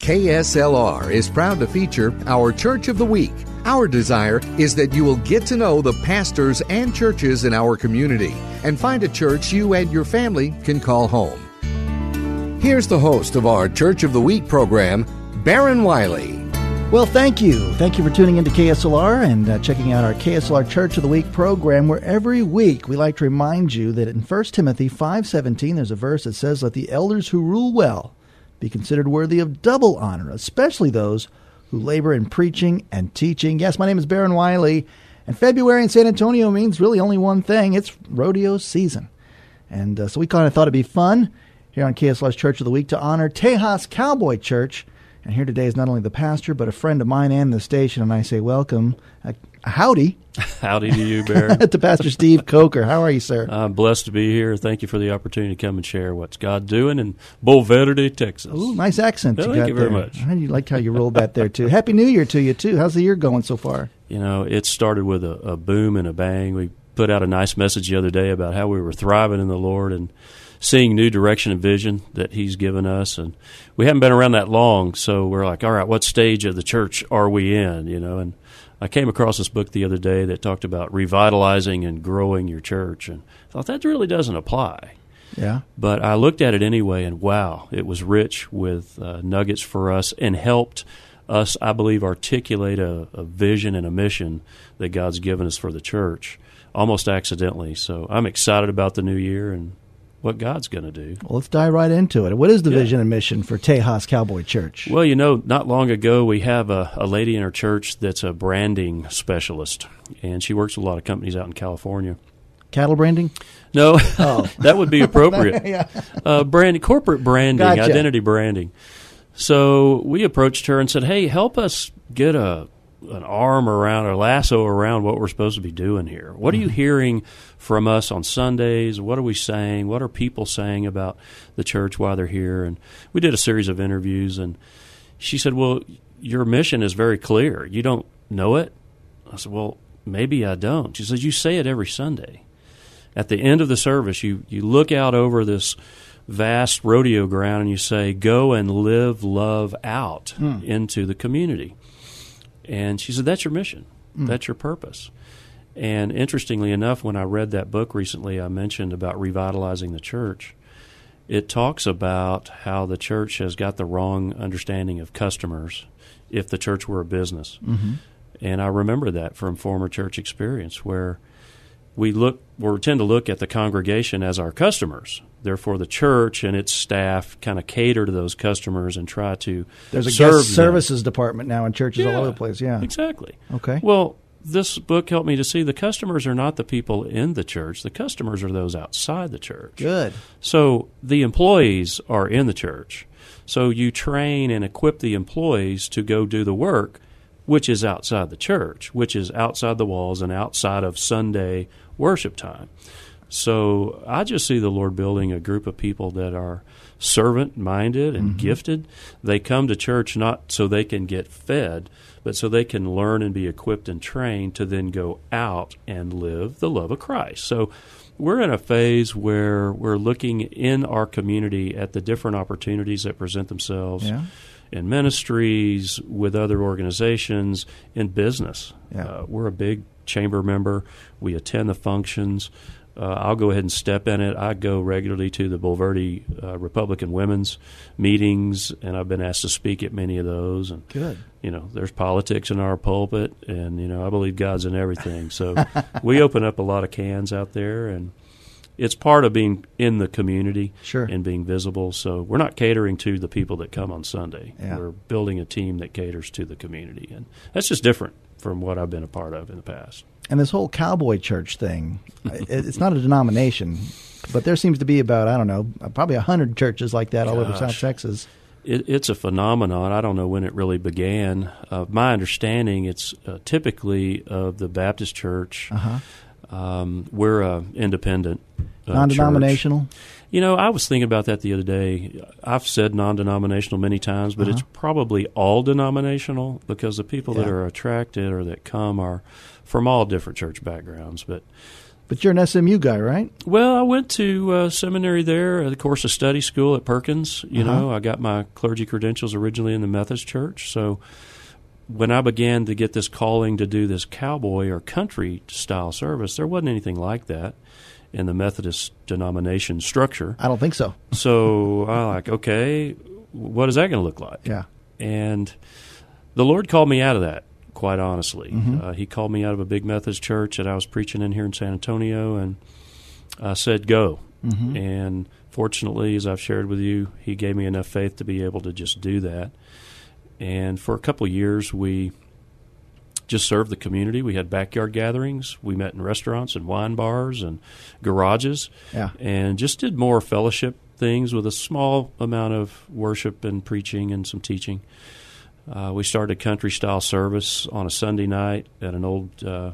KSLR is proud to feature our Church of the Week. Our desire is that you will get to know the pastors and churches in our community and find a church you and your family can call home. Here's the host of our Church of the Week program, Baron Wiley. Well, thank you. Thank you for tuning into KSLR and uh, checking out our KSLR Church of the Week program where every week we like to remind you that in 1 Timothy 5:17 there's a verse that says let the elders who rule well be considered worthy of double honor, especially those who labor in preaching and teaching. Yes, my name is Baron Wiley, and February in San Antonio means really only one thing it's rodeo season. And uh, so we kind of thought it'd be fun here on KSLR's Church of the Week to honor Tejas Cowboy Church. And here today is not only the pastor, but a friend of mine and the station. And I say, welcome. Uh, howdy. Howdy to you, Baron. to Pastor Steve Coker. How are you, sir? I'm blessed to be here. Thank you for the opportunity to come and share what's God doing in Bulverde, Texas. Ooh, nice accent Yeah, you thank you very there. much. I like how you rolled that there, too. Happy New Year to you, too. How's the year going so far? You know, it started with a, a boom and a bang. We put out a nice message the other day about how we were thriving in the Lord and seeing new direction and vision that He's given us. And we haven't been around that long, so we're like, all right, what stage of the church are we in? You know, and I came across this book the other day that talked about revitalizing and growing your church, and I thought that really doesn't apply. Yeah. But I looked at it anyway, and wow, it was rich with uh, nuggets for us and helped us, I believe, articulate a, a vision and a mission that God's given us for the church almost accidentally. So I'm excited about the new year and what God's going to do. Well, let's dive right into it. What is the Yeah. vision and mission for Tejas Cowboy Church? Well, you know, not long ago, we have a, a lady in our church that's a branding specialist, and she works with a lot of companies out in California. Cattle branding? No, Oh. that would be appropriate. yeah. uh, branding, corporate branding, Gotcha. identity branding. So we approached her and said, "Hey, help us get a an arm around or lasso around what we're supposed to be doing here. What are you mm-hmm. hearing from us on Sundays? What are we saying? What are people saying about the church while they're here?" And we did a series of interviews, and she said, "Well, your mission is very clear. You don't know it." I said, "Well, maybe I don't." She says, "You say it every Sunday." At the end of the service, you, you look out over this vast rodeo ground and you say, Go and live love out hmm. into the community. And she said, That's your mission, hmm. that's your purpose. And interestingly enough, when I read that book recently, I mentioned about revitalizing the church. It talks about how the church has got the wrong understanding of customers if the church were a business. Mm-hmm. And I remember that from former church experience where we look we tend to look at the congregation as our customers. Therefore, the church and its staff kind of cater to those customers and try to There's a serve services department now in churches all over the place. Yeah. exactly. Okay. Well, this book helped me to see the customers are not the people in the church. The customers are those outside the church. Good. So the employees are in the church. So you train and equip the employees to go do the work, which is outside the church, which is outside the walls and outside of Sunday worship time. So I just see the Lord building a group of people that are servant minded and gifted. They come to church not so they can get fed, but so they can learn and be equipped and trained to then go out and live the love of Christ. So we're in a phase where we're looking in our community at the different opportunities that present themselves Yeah. in ministries, with other organizations, in business. Yeah. Uh, we're a big chamber member. We attend the functions. Uh, I'll go ahead and step in it. I go regularly to the Bulverde uh, Republican Women's meetings, and I've been asked to speak at many of those. And Good. you know, there's politics in our pulpit, and you know, I believe God's in everything. So we open up a lot of cans out there, and it's part of being in the community Sure. and being visible. So we're not catering to the people that come on Sunday. Yeah. We're building a team that caters to the community, and that's just different from what I've been a part of in the past. And this whole cowboy church thing, it- it's not a denomination, but there seems to be about, I don't know, probably a 100 churches like that all over South Texas. it, it's a phenomenon. I don't know when it really began. Uh, my understanding, it's uh, typically of the Baptist Church. Uh-huh. Um, we're uh, independent, Non-denominational. church. You know, I was thinking about that the other day. I've said non-denominational many times, but it's probably all denominational because the people that are attracted or that come are from all different church backgrounds. But But you're an SMU guy, right? well, I went to uh, seminary there, the course of study school at Perkins. You Uh-huh. know, I got my clergy credentials originally in the Methodist Church. So when I began to get this calling to do this cowboy or country style service, there wasn't anything like that in the Methodist denomination structure. I don't think so. So I like, okay, what is that going to look like? Yeah. And the Lord called me out of that, quite honestly. Mm-hmm. Uh, he called me out of a big Methodist church that I was preaching in here in San Antonio and uh, said, go. Mm-hmm. And fortunately, as I've shared with you, He gave me enough faith to be able to just do that. And for a couple of years, we just served the community. We had backyard gatherings. We met in restaurants and wine bars and garages Yeah. and just did more fellowship things with a small amount of worship and preaching and some teaching. Uh, we started a country style service on a Sunday night at an old uh,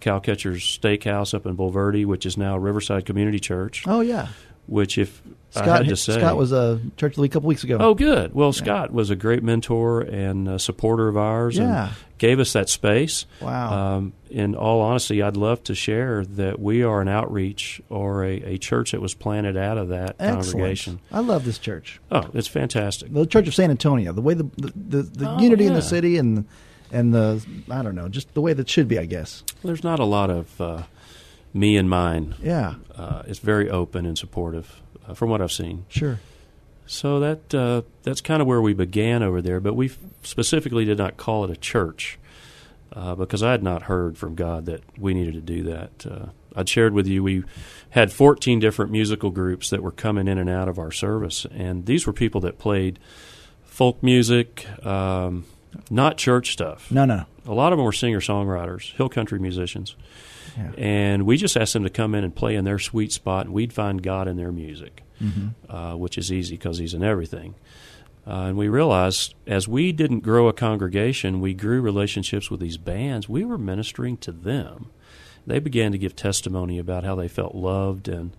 Cowcatcher's Steakhouse up in Bulverde, which is now Riverside Community Church. Oh yeah. Which, if I Scott had to say, Scott was a church of the week a couple weeks ago. Oh, good. Well, Scott was a great mentor and a supporter of ours, Yeah. and gave us that space. Wow. Um, in all honesty, I'd love to share that we are an outreach or a, a church that was planted out of that Excellent. congregation. I love this church. Oh, it's fantastic. The Church of San Antonio. The way the the, the, the Oh, unity in the city and and the I don't know, just the way that should be, I guess. There's not a lot of uh, me and mine. Yeah. Uh, it's very open and supportive, uh, from what I've seen. Sure. So that uh, that's kind of where we began over there, but we specifically did not call it a church uh, because I had not heard from God that we needed to do that. Uh, I'd shared with you we had 14 different musical groups that were coming in and out of our service, and these were people that played folk music, um, not church stuff. No, no. A lot of them were singer songwriters, hill country musicians. Yeah. And we just asked them to come in and play in their sweet spot, and we'd find God in their music, uh, which is easy because He's in everything. Uh, and we realized as we didn't grow a congregation, we grew relationships with these bands. We were ministering to them. They began to give testimony about how they felt loved and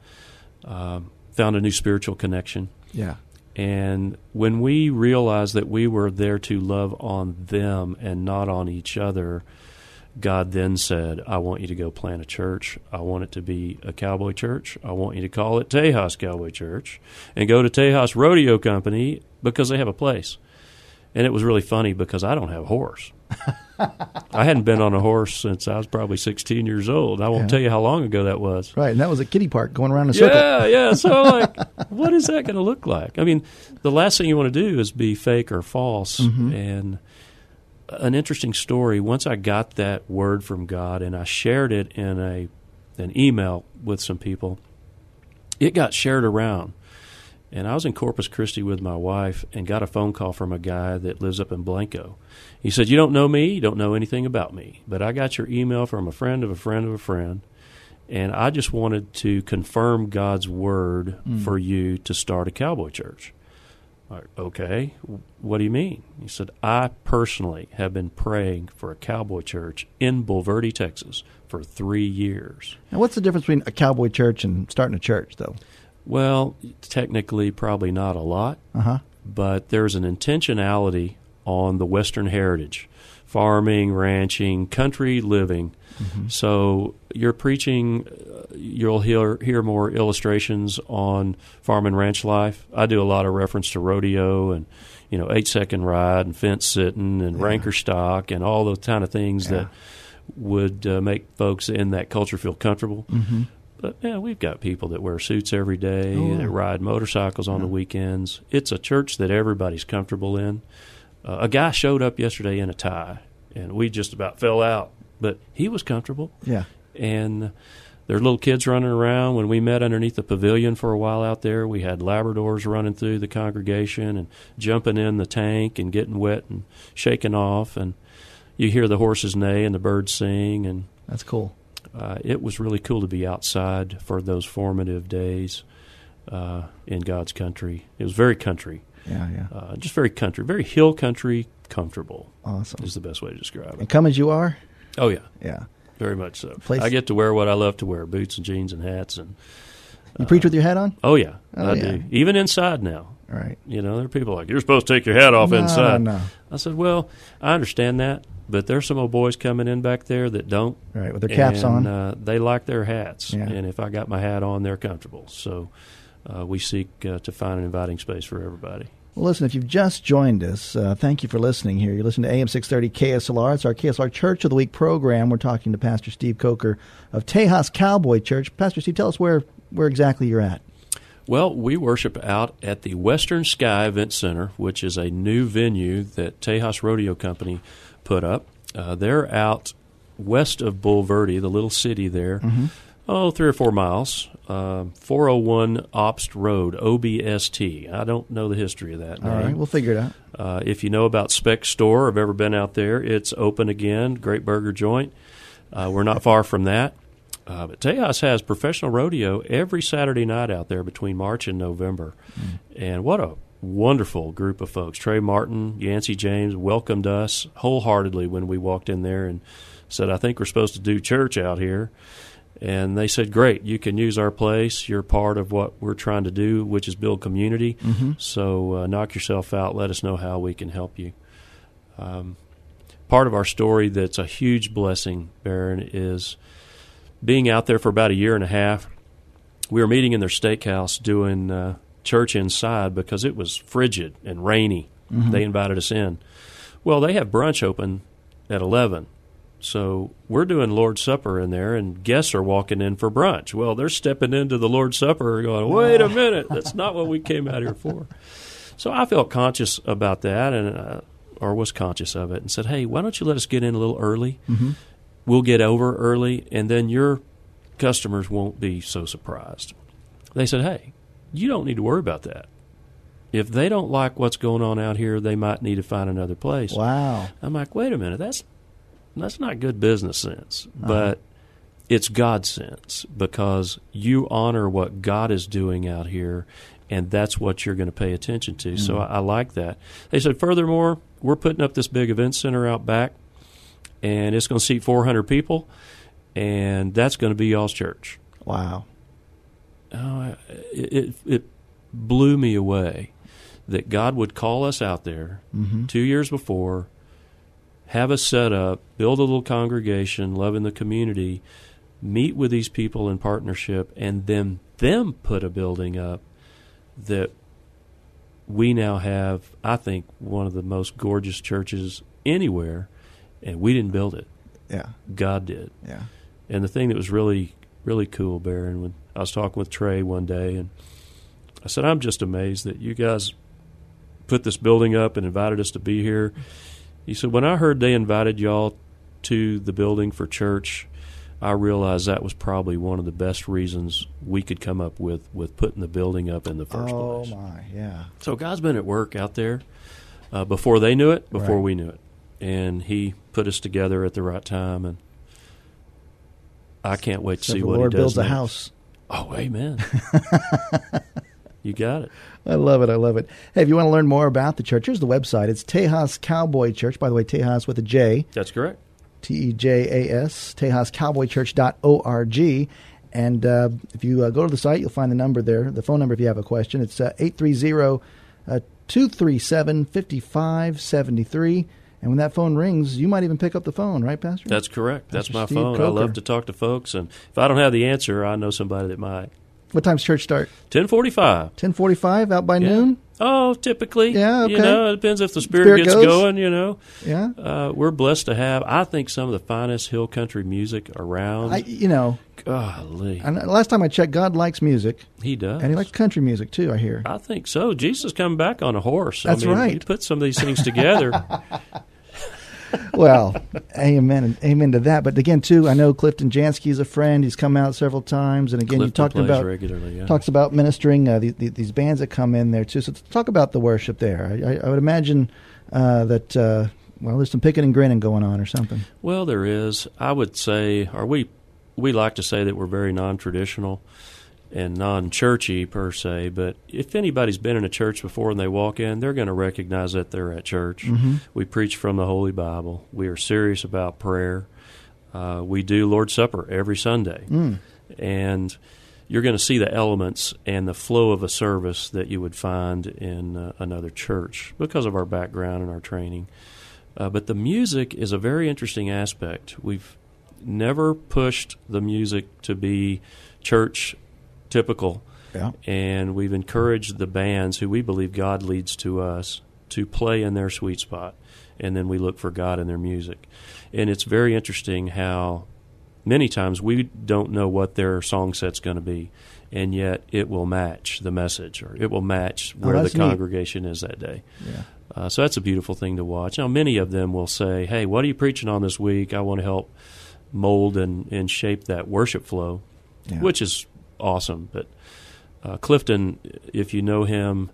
um, found a new spiritual connection. Yeah. And when we realized that we were there to love on them and not on each other, God then said, I want you to go plant a church. I want it to be a cowboy church. I want you to call it Tejas Cowboy Church and go to Tejas Rodeo Company because they have a place. And it was really funny because I don't have a horse. I hadn't been on a horse since I was probably 16 years old. I won't Yeah. tell you how long ago that was. Right, and that was a kiddie park going around in a circle. Yeah, yeah. So, like, what is that going to look like? I mean, the last thing you want to do is be fake or false. Mm-hmm. And an interesting story. Once I got that word from God and I shared it in a an email with some people, it got shared around. And I was in Corpus Christi with my wife and got a phone call from a guy that lives up in Blanco. He said, You don't know me, you don't know anything about me, but I got your email from a friend of a friend of a friend, and I just wanted to confirm God's word mm. for you to start a cowboy church. Okay, what do you mean? He said, I personally have been praying for a cowboy church in Bulverde, Texas for three years. And what's the difference between a cowboy church and starting a church, though? Well, technically, probably not a lot, Uh huh. but there's an intentionality on the Western heritage farming, ranching, country living. So you're preaching, uh, you'll hear, hear more illustrations on farm and ranch life. I do a lot of reference to rodeo and, you know, eight second ride and fence sitting and ranker stock and all those kind of things that would uh, make folks in that culture feel comfortable. Mm-hmm. But yeah, we've got people that wear suits every day, Oh. that ride motorcycles on the weekends. It's a church that everybody's comfortable in. Uh, a guy showed up yesterday in a tie, and we just about fell out, but he was comfortable. Yeah. And there are little kids running around. When we met underneath the pavilion for a while out there, we had Labradors running through the congregation and jumping in the tank and getting wet and shaking off. And you hear the horses neigh and the birds sing. And That's cool. uh, it was really cool to be outside for those formative days uh, in God's country. It was very country. Yeah, yeah. Uh, just very country, very hill country, comfortable. Awesome. Is the best way to describe And it. come as you are. Oh yeah, Yeah. very much so. Place- I get to wear what I love to wear: boots and jeans and hats. And You preach with your hat on. oh yeah, Oh, I yeah. do. Even inside now. Right. You know, there are people like you're supposed to take your hat off No, inside. no. no. I said, well, I understand that, but there's some old boys coming in back there that don't. Right, with their caps and, on. Uh, they like their hats, Yeah. and if I got my hat on, they're comfortable. So uh, we seek uh, to find an inviting space for everybody. Well, listen, if you've just joined us, uh, thank you for listening here. You're listening to AM 630 KSLR. It's our KSLR Church of the Week program. We're talking to Pastor Steve Coker of Tejas Cowboy Church. Pastor Steve, tell us where, where exactly you're at. Well, we worship out at the Western Sky Event Center, which is a new venue that Tejas Rodeo Company put up. Uh, they're out west of Bulverde, the little city there. Oh, three or four miles. Uh, 401 Obst Road, OBST. I don't know the history of that. All right, we'll figure it out. Uh, if you know about Specht's Store, I've ever been out there, it's open again. Great burger joint. Uh, we're not far from that. Uh, but Tejas has professional rodeo every Saturday night out there between March and November. And what a wonderful group of folks. Trey Martin, Yancey James welcomed us wholeheartedly when we walked in there and said, I think we're supposed to do church out here. And they said, Great, you can use our place. You're part of what we're trying to do, which is build community. So uh, knock yourself out. Let us know how we can help you. Um, part of our story that's a huge blessing, Baron, is being out there for about a year and a half. We were meeting in their steakhouse doing uh, church inside because it was frigid and rainy. They invited us in. Well, they have brunch open at 11. So we're doing Lord's Supper in there, and guests are walking in for brunch. Well, they're stepping into the Lord's Supper going, wait a minute, that's not what we came out here for. So I felt conscious about that, and uh, or was conscious of it, and said, "Hey, why don't you let us get in a little early? We'll get over early, and then your customers won't be so surprised." They said, "Hey, you don't need to worry about that. If they don't like what's going on out here, they might need to find another place." Wow. I'm like, wait a minute, that's that's not good business sense, uh-huh. but it's God sense because you honor what God is doing out here, and that's what you're going to pay attention to. So mm-hmm. I, I like that. They said, furthermore, we're putting up this big event center out back, and it's going to seat 400 people, and that's going to be y'all's church. Wow. Oh, it, it, it blew me away that God would call us out there mm-hmm. two years before, have a set up, build a little congregation, love in the community, meet with these people in partnership, and then them put a building up that we now have, I think, one of the most gorgeous churches anywhere, and we didn't build it. Yeah. God did. Yeah. And the thing that was really, really cool, Baron, when I was talking with Trey one day, and I said, I'm just amazed that you guys put this building up and invited us to be here. He said, When I heard they invited y'all to the building for church, I realized that was probably one of the best reasons we could come up with with putting the building up in the first Oh place. Oh my. Yeah. So God's been at work out there uh, before they knew it, before Right. we knew it, and He put us together at the right time, and I can't wait to So see the what Lord He does builds a house. Oh, Amen. you got it. I love it. I love it. Hey, if you want to learn more about the church, here's the website. It's Tejas Cowboy Church. By the way, Tejas with a J. That's correct. T E J A S, Tejas Cowboy TejasCowboyChurch.org. And uh, if you uh, go to the site, you'll find the number there, the phone number if you have a question. It's uh, 830 237 5573. And when that phone rings, you might even pick up the phone, right, Pastor? That's correct. That's my Steve phone. I love to talk to folks, and if I don't have the answer, I know somebody that might. What time's church start? Ten forty-five. 1045, out by noon? Oh, typically. Yeah, Okay. You know, it depends if the spirit, Spirit gets goes. going. You know, Yeah. uh, we're blessed to have. I think some of the finest hill country music around. I, you know, Golly, and last time I checked, God likes music, he does. and He likes country music too, I hear. I think so. Jesus coming back on a horse. That's I mean, right. You put some of these things together. well, amen, amen to that. But again, too, I know Clifton Jansky is a friend. He's come out several times, and again, you talked about regularly. Yeah. talks about ministering uh, the, the, these bands that come in there too. So talk about the worship there. I, I, I would imagine uh, that uh, well, there's some picking and grinning going on or something. Well, there is. I would say, or we we like to say that we're very non-traditional, and non-churchy per se, but if anybody's been in a church before and they walk in, they're going to recognize that they're at church. Mm-hmm. We preach from the Holy Bible. We are serious about prayer. Uh, we do Lord's Supper every Sunday, Mm. and you're going to see the elements and the flow of a service that you would find in uh, another church because of our background and our training. Uh, but the music is a very interesting aspect. We've never pushed the music to be church typical, Yeah. and we've encouraged the bands who we believe God leads to us to play in their sweet spot, and then we look for God in their music. And it's very interesting how many times we don't know what their song set's going to be, and yet it will match the message or it will match Oh, where the that's neat. congregation is that day. Yeah. Uh, so that's a beautiful thing to watch. Now, many of them will say, "Hey, what are you preaching on this week? I want to help mold and, and shape that worship flow," Yeah. which is awesome. But uh, Clifton, if you know him,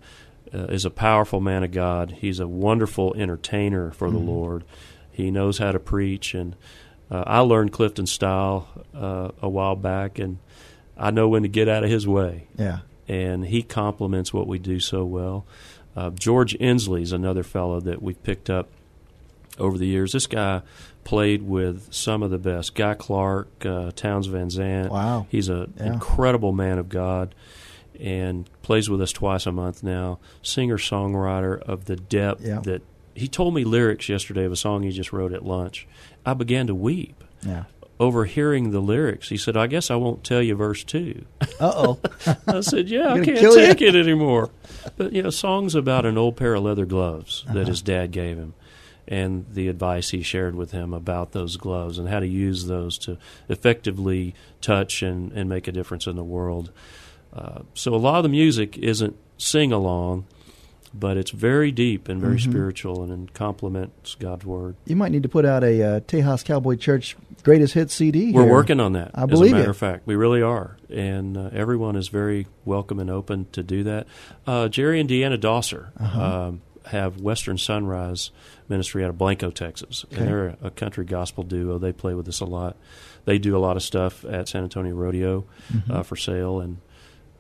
uh, is a powerful man of God. He's a wonderful entertainer for the Lord. He knows how to preach, and uh, I learned Clifton's style uh, a while back, and I know when to get out of his way Yeah. and he complements what we do so well. Uh, George Inslee is another fellow that we've picked up over the years. This guy played with some of the best. Guy Clark, uh, Townes Van Zandt. Wow. He's an Yeah. incredible man of God and plays with us twice a month now. Singer songwriter of the depth Yeah. that he told me lyrics yesterday of a song he just wrote at lunch. I began to weep Yeah. over hearing the lyrics. He said, I guess I won't tell you verse two. Uh oh. I said, "Yeah, I can't kill ya." take it anymore." But you know, songs about an old pair of leather gloves Uh-huh. that his dad gave him, and the advice he shared with him about those gloves and how to use those to effectively touch and, and make a difference in the world. Uh, so a lot of the music isn't sing along, but it's very deep and very Mm-hmm. spiritual and, complements God's word. You might need to put out a uh, Tejas Cowboy Church greatest hits CD. We're working on that. I as believe a matter you. of fact, we really are, and uh, everyone is very welcome and open to do that. Uh, Jerry and Deanna Dosser Uh-huh. um, have Western Sunrise Ministry out of Blanco, Texas, Okay. and they're a, country gospel duo. They play with us a lot. They do a lot of stuff at San Antonio Rodeo uh, for sale, and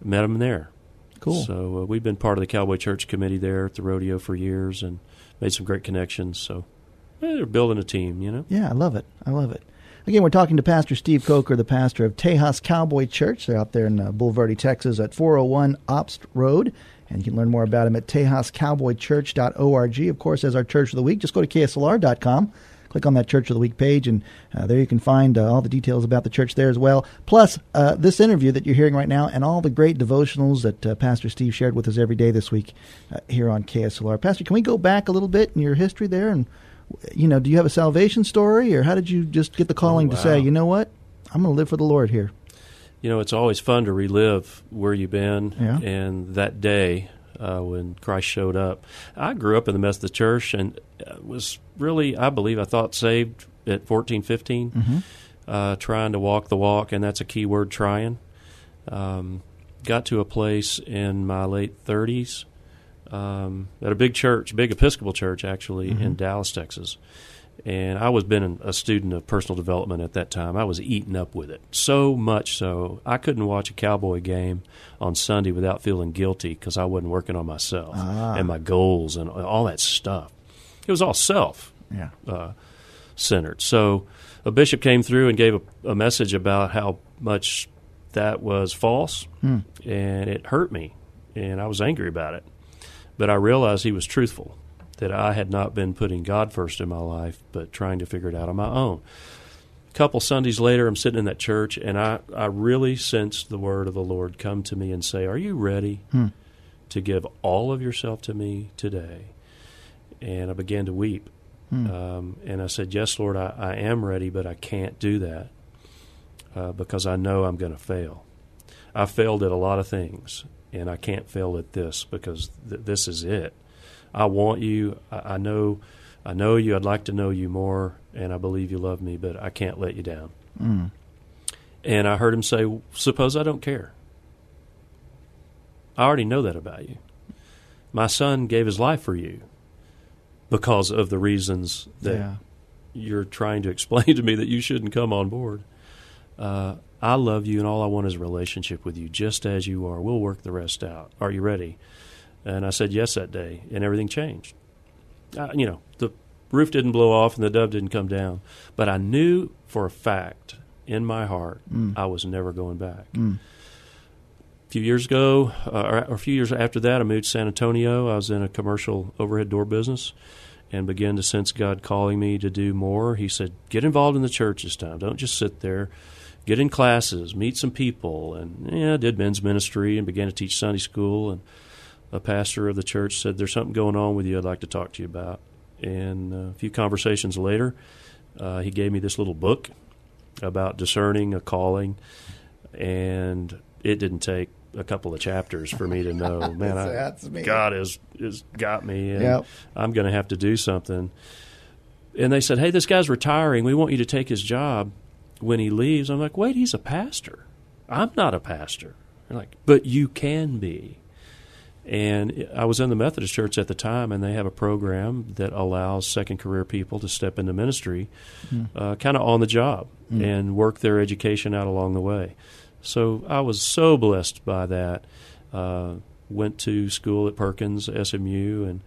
met them there. Mm-hmm. Cool. So uh, we've been part of the Cowboy Church committee there at the rodeo for years, and made some great connections. So eh, they're building a team, you know. Yeah, I love it. I love it. Again, we're talking to Pastor Steve Coker, the pastor of Tejas Cowboy Church. They're out there in uh, Texas at 401 Obst Road. And you can learn more about him at tejascowboychurch.org. Of course, as our Church of the Week, just go to kslr.com. Click on that Church of the Week page, and uh, there you can find uh, all the details about the church there as well. Plus, uh, this interview that you're hearing right now, and all the great devotionals that uh, Pastor Steve shared with us every day this week uh, here on KSLR. Pastor, can we go back a little bit in your history there? And, you know, do you have a salvation story, or how did you just get the calling to say, you know what, I'm going to live for the Lord here? You know, it's always fun to relive where you've been Yeah. and that day uh, when Christ showed up. I grew up in the Methodist Church and uh, was really, I believe, I thought saved at 14, 15, uh, trying to walk the walk, and that's a key word, trying. Um, got to a place in my late 30s um, at a big church, big Episcopal church, actually, in Dallas, Texas. And I was been a student of personal development at that time. I was eaten up with it so much so I couldn't watch a Cowboy game on Sunday without feeling guilty because I wasn't working on myself and my goals and all that stuff. It was all self Yeah. uh, centered. So a bishop came through and gave a, a message about how much that was false, and it hurt me, and I was angry about it. But I realized he was truthful, that I had not been putting God first in my life, but trying to figure it out on my own. A couple Sundays later, I'm sitting in that church, and I, I really sensed the word of the Lord come to me and say, Are you ready to give all of yourself to me today? And I began to weep. Um, and I said, Yes, Lord, I, I am ready, but I can't do that uh, because I know I'm going to fail. I failed at a lot of things, and I can't fail at this because th- this is it. I want you. I, I know. I know you. I'd like to know you more, and I believe you love me, but I can't let you down. And I heard him say, "Suppose I don't care. I already know that about you. My son gave his life for you because of the reasons that Yeah. you're trying to explain to me that you shouldn't come on board. Uh, I love you, and all I want is a relationship with you, just as you are. We'll work the rest out. Are you ready? And I said yes that day, and everything changed. Uh, you know, the roof didn't blow off and the dove didn't come down, but I knew for a fact in my heart I was never going back. A few years ago, uh, or a few years after that, I moved to San Antonio. I was in a commercial overhead door business and began to sense God calling me to do more. He said, Get involved in the church this time. Don't just sit there. Get in classes, meet some people. And yeah, I did men's ministry and began to teach Sunday school. And a pastor of the church said, There's something going on with you I'd like to talk to you about. And uh, a few conversations later, uh, he gave me this little book about discerning a calling. And it didn't take a couple of chapters for me to know, man, I, That's me. God has, has got me, and Yep. I'm going to have to do something. And they said, hey, this guy's retiring. We want you to take his job when he leaves. I'm like, wait, he's a pastor. I'm not a pastor. They're like, but you can be. And I was in the Methodist Church at the time, and they have a program that allows second career people to step into ministry uh, kind of on the job and work their education out along the way. So I was so blessed by that. Uh, went to school at Perkins, SMU, and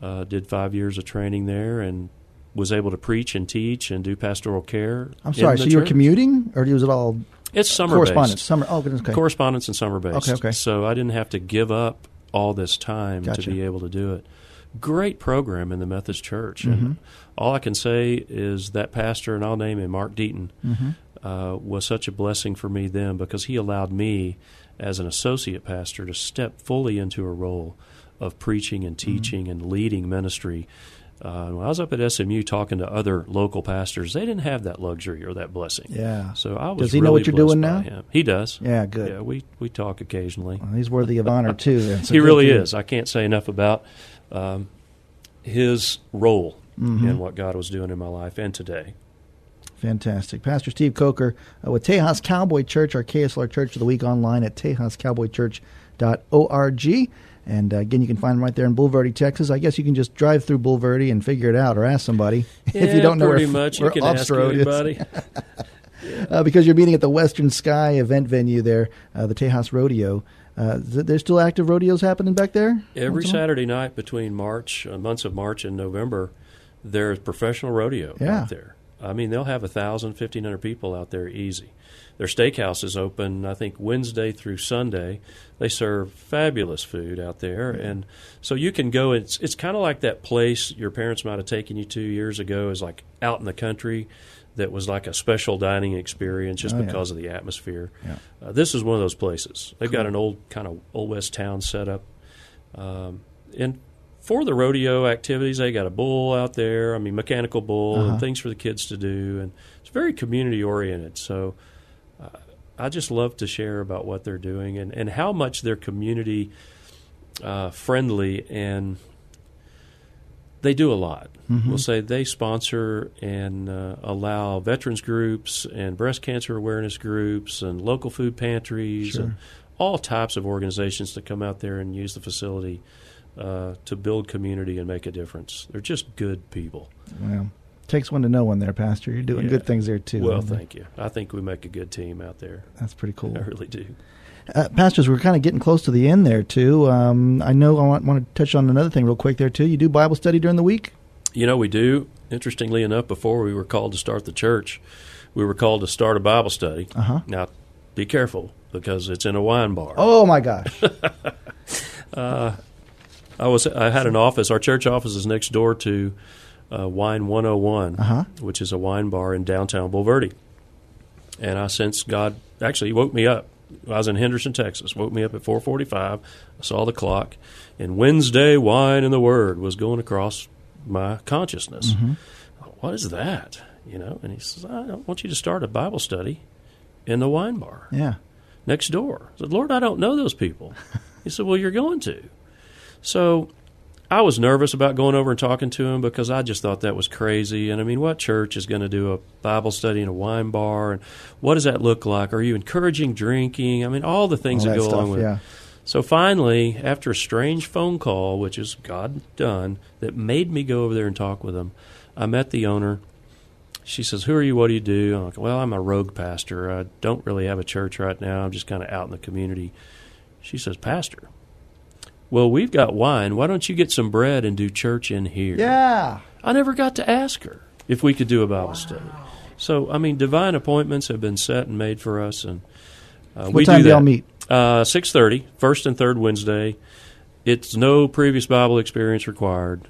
uh, did five years of training there and was able to preach and teach and do pastoral care. I'm sorry. So you were commuting, or was it all It's summer correspondence? based. Summer. Oh, goodness. Okay. Correspondence and summer based. Okay, okay. So I didn't have to give up all this time Gotcha. to be able to do it. Great program in the Methodist Church. Mm-hmm. And all I can say is that pastor, and I'll name him Mark Deaton, Mm-hmm. uh, was such a blessing for me then because he allowed me, as an associate pastor, to step fully into a role of preaching and Mm-hmm. teaching and leading ministry. Uh, when I was up at SMU talking to other local pastors, they didn't have that luxury or that blessing. Yeah. So I was. Does he know what you're doing now? Him. He does. Yeah, good. Yeah, we we talk occasionally. Well, he's worthy of honor too. He really you. is. I can't say enough about um, his role Mm-hmm. in what God was doing in my life and today. Fantastic. Pastor Steve Coker uh, with Tejas Cowboy Church, our KSLR Church of the Week online at tejascowboychurch.org. And uh, again, you can find them right there in Bulverde, Texas. I guess you can just drive through Bulverde and figure it out or ask somebody if you don't know pretty where, much. where you ask is. anybody. Uh, because you're meeting at the Western Sky event venue there, uh, the Tejas Rodeo. Uh, th- there's still active rodeos happening back there? Every Once in a while? Saturday night between March, uh, months of March and November, there's professional rodeo Yeah. out there. I mean, they'll have a thousand, fifteen hundred people out there easy. Their steakhouse is open, I think, Wednesday through Sunday. They serve fabulous food out there, and so you can go. It's it's kind of like that place your parents might have taken you to years ago, is like out in the country. That was like a special dining experience just Oh, yeah. because of the atmosphere. Yeah. Uh, this is one of those places. They've got an old kind of old west town set up, um, and for the rodeo activities, they got a bull out there. I mean, mechanical bull Uh-huh. and things for the kids to do, and it's very community oriented. So, uh, I just love to share about what they're doing and and how much they're community uh, friendly and they do a lot. We'll say they sponsor and uh, allow veterans groups and breast cancer awareness groups and local food pantries and all types of organizations to come out there and use the facility uh, to build community and make a difference. They're just good people. Wow. takes one to know one there, Pastor. You're doing Yeah. good things there too. Well, thank you. I think we make a good team out there. That's pretty cool. I really do. Uh, pastors, we're kind of getting close to the end there too. Um, I know I want, want to touch on another thing real quick there too. You do Bible study during the week? You know, we do. Interestingly enough, before we were called to start the church, we were called to start a Bible study. Uh-huh. Now, be careful because it's in a wine bar. Oh my gosh! I was I had an office. Our church office is next door to uh, Wine 101, Uh-huh. which is a wine bar in downtown Bulverde. And I sensed God actually he woke me up. I was in Henderson, Texas. Woke me up at 4:45. I saw the clock, and Wednesday wine and the Word was going across my consciousness. What is that? You know? And he says, I want you to start a Bible study in the wine bar yeah, next door. I said, Lord, I don't know those people. he said, Well, you're going to. So I was nervous about going over and talking to him because I just thought that was crazy. And I mean, what church is going to do a Bible study in a wine bar? And what does that look like? Are you encouraging drinking? I mean, all the things all that that go stuff. along with Yeah, it. So finally, after a strange phone call, which is God done, that made me go over there and talk with him, I met the owner she says, "Who are you? What do you do?" I'm like, "Well, I'm a rogue pastor. I don't really have a church right now. I'm just kind of out in the community." She says, "Pastor, well, we've got wine. Why don't you get some bread and do church in here?" Yeah. I never got to ask her if we could do a Bible study. So, I mean, divine appointments have been set and made for us, and uh, What we time do do y'all meet? Uh, Six thirty, first and third Wednesday. It's no previous Bible experience required.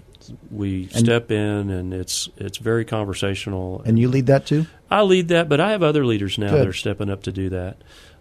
We step in, and it's it's very conversational. And you lead that too? I lead that, but I have other leaders now Good. that are stepping up to do that.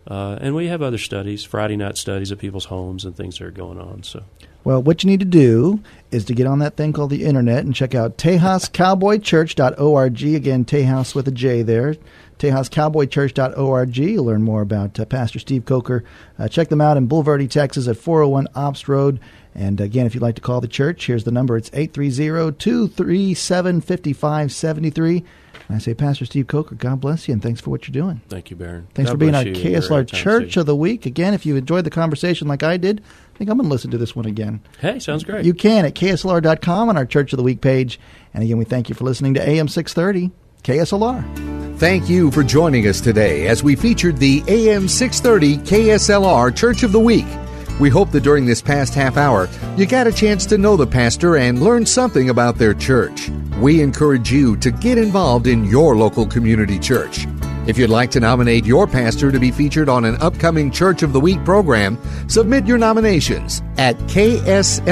Uh, and we have other studies, Friday night studies at people's homes and things that are going on. So Well, what you need to do is to get on that thing called the internet and check out TejasCowboyChurch.org. Again, Tejas with a J there. TejasCowboyChurch.org. You'll learn more about uh, Pastor Steve Coker. Uh, check them out in Bulverde, Texas at 401 Obst Road. And again, if you'd like to call the church, here's the number. It's 830-237-5573. And I say, Pastor Steve Coker, God bless you, and thanks for what you're doing. thank you, Baron. Thanks God for being bless our you KSLR Church of the Week. Again, if you enjoyed the conversation like I did, I think I'm going to listen to this one again. Hey, sounds great. You can at KSLR.com on our Church of the Week page. And again, we thank you for listening to AM 630 KSLR. Thank you for joining us today as we featured the AM 630 KSLR Church of the Week. We hope that during this past half hour, you got a chance to know the pastor and learn something about their church. We encourage you to get involved in your local community church. If you'd like to nominate your pastor to be featured on an upcoming Church of the Week program, submit your nominations at kslr.com.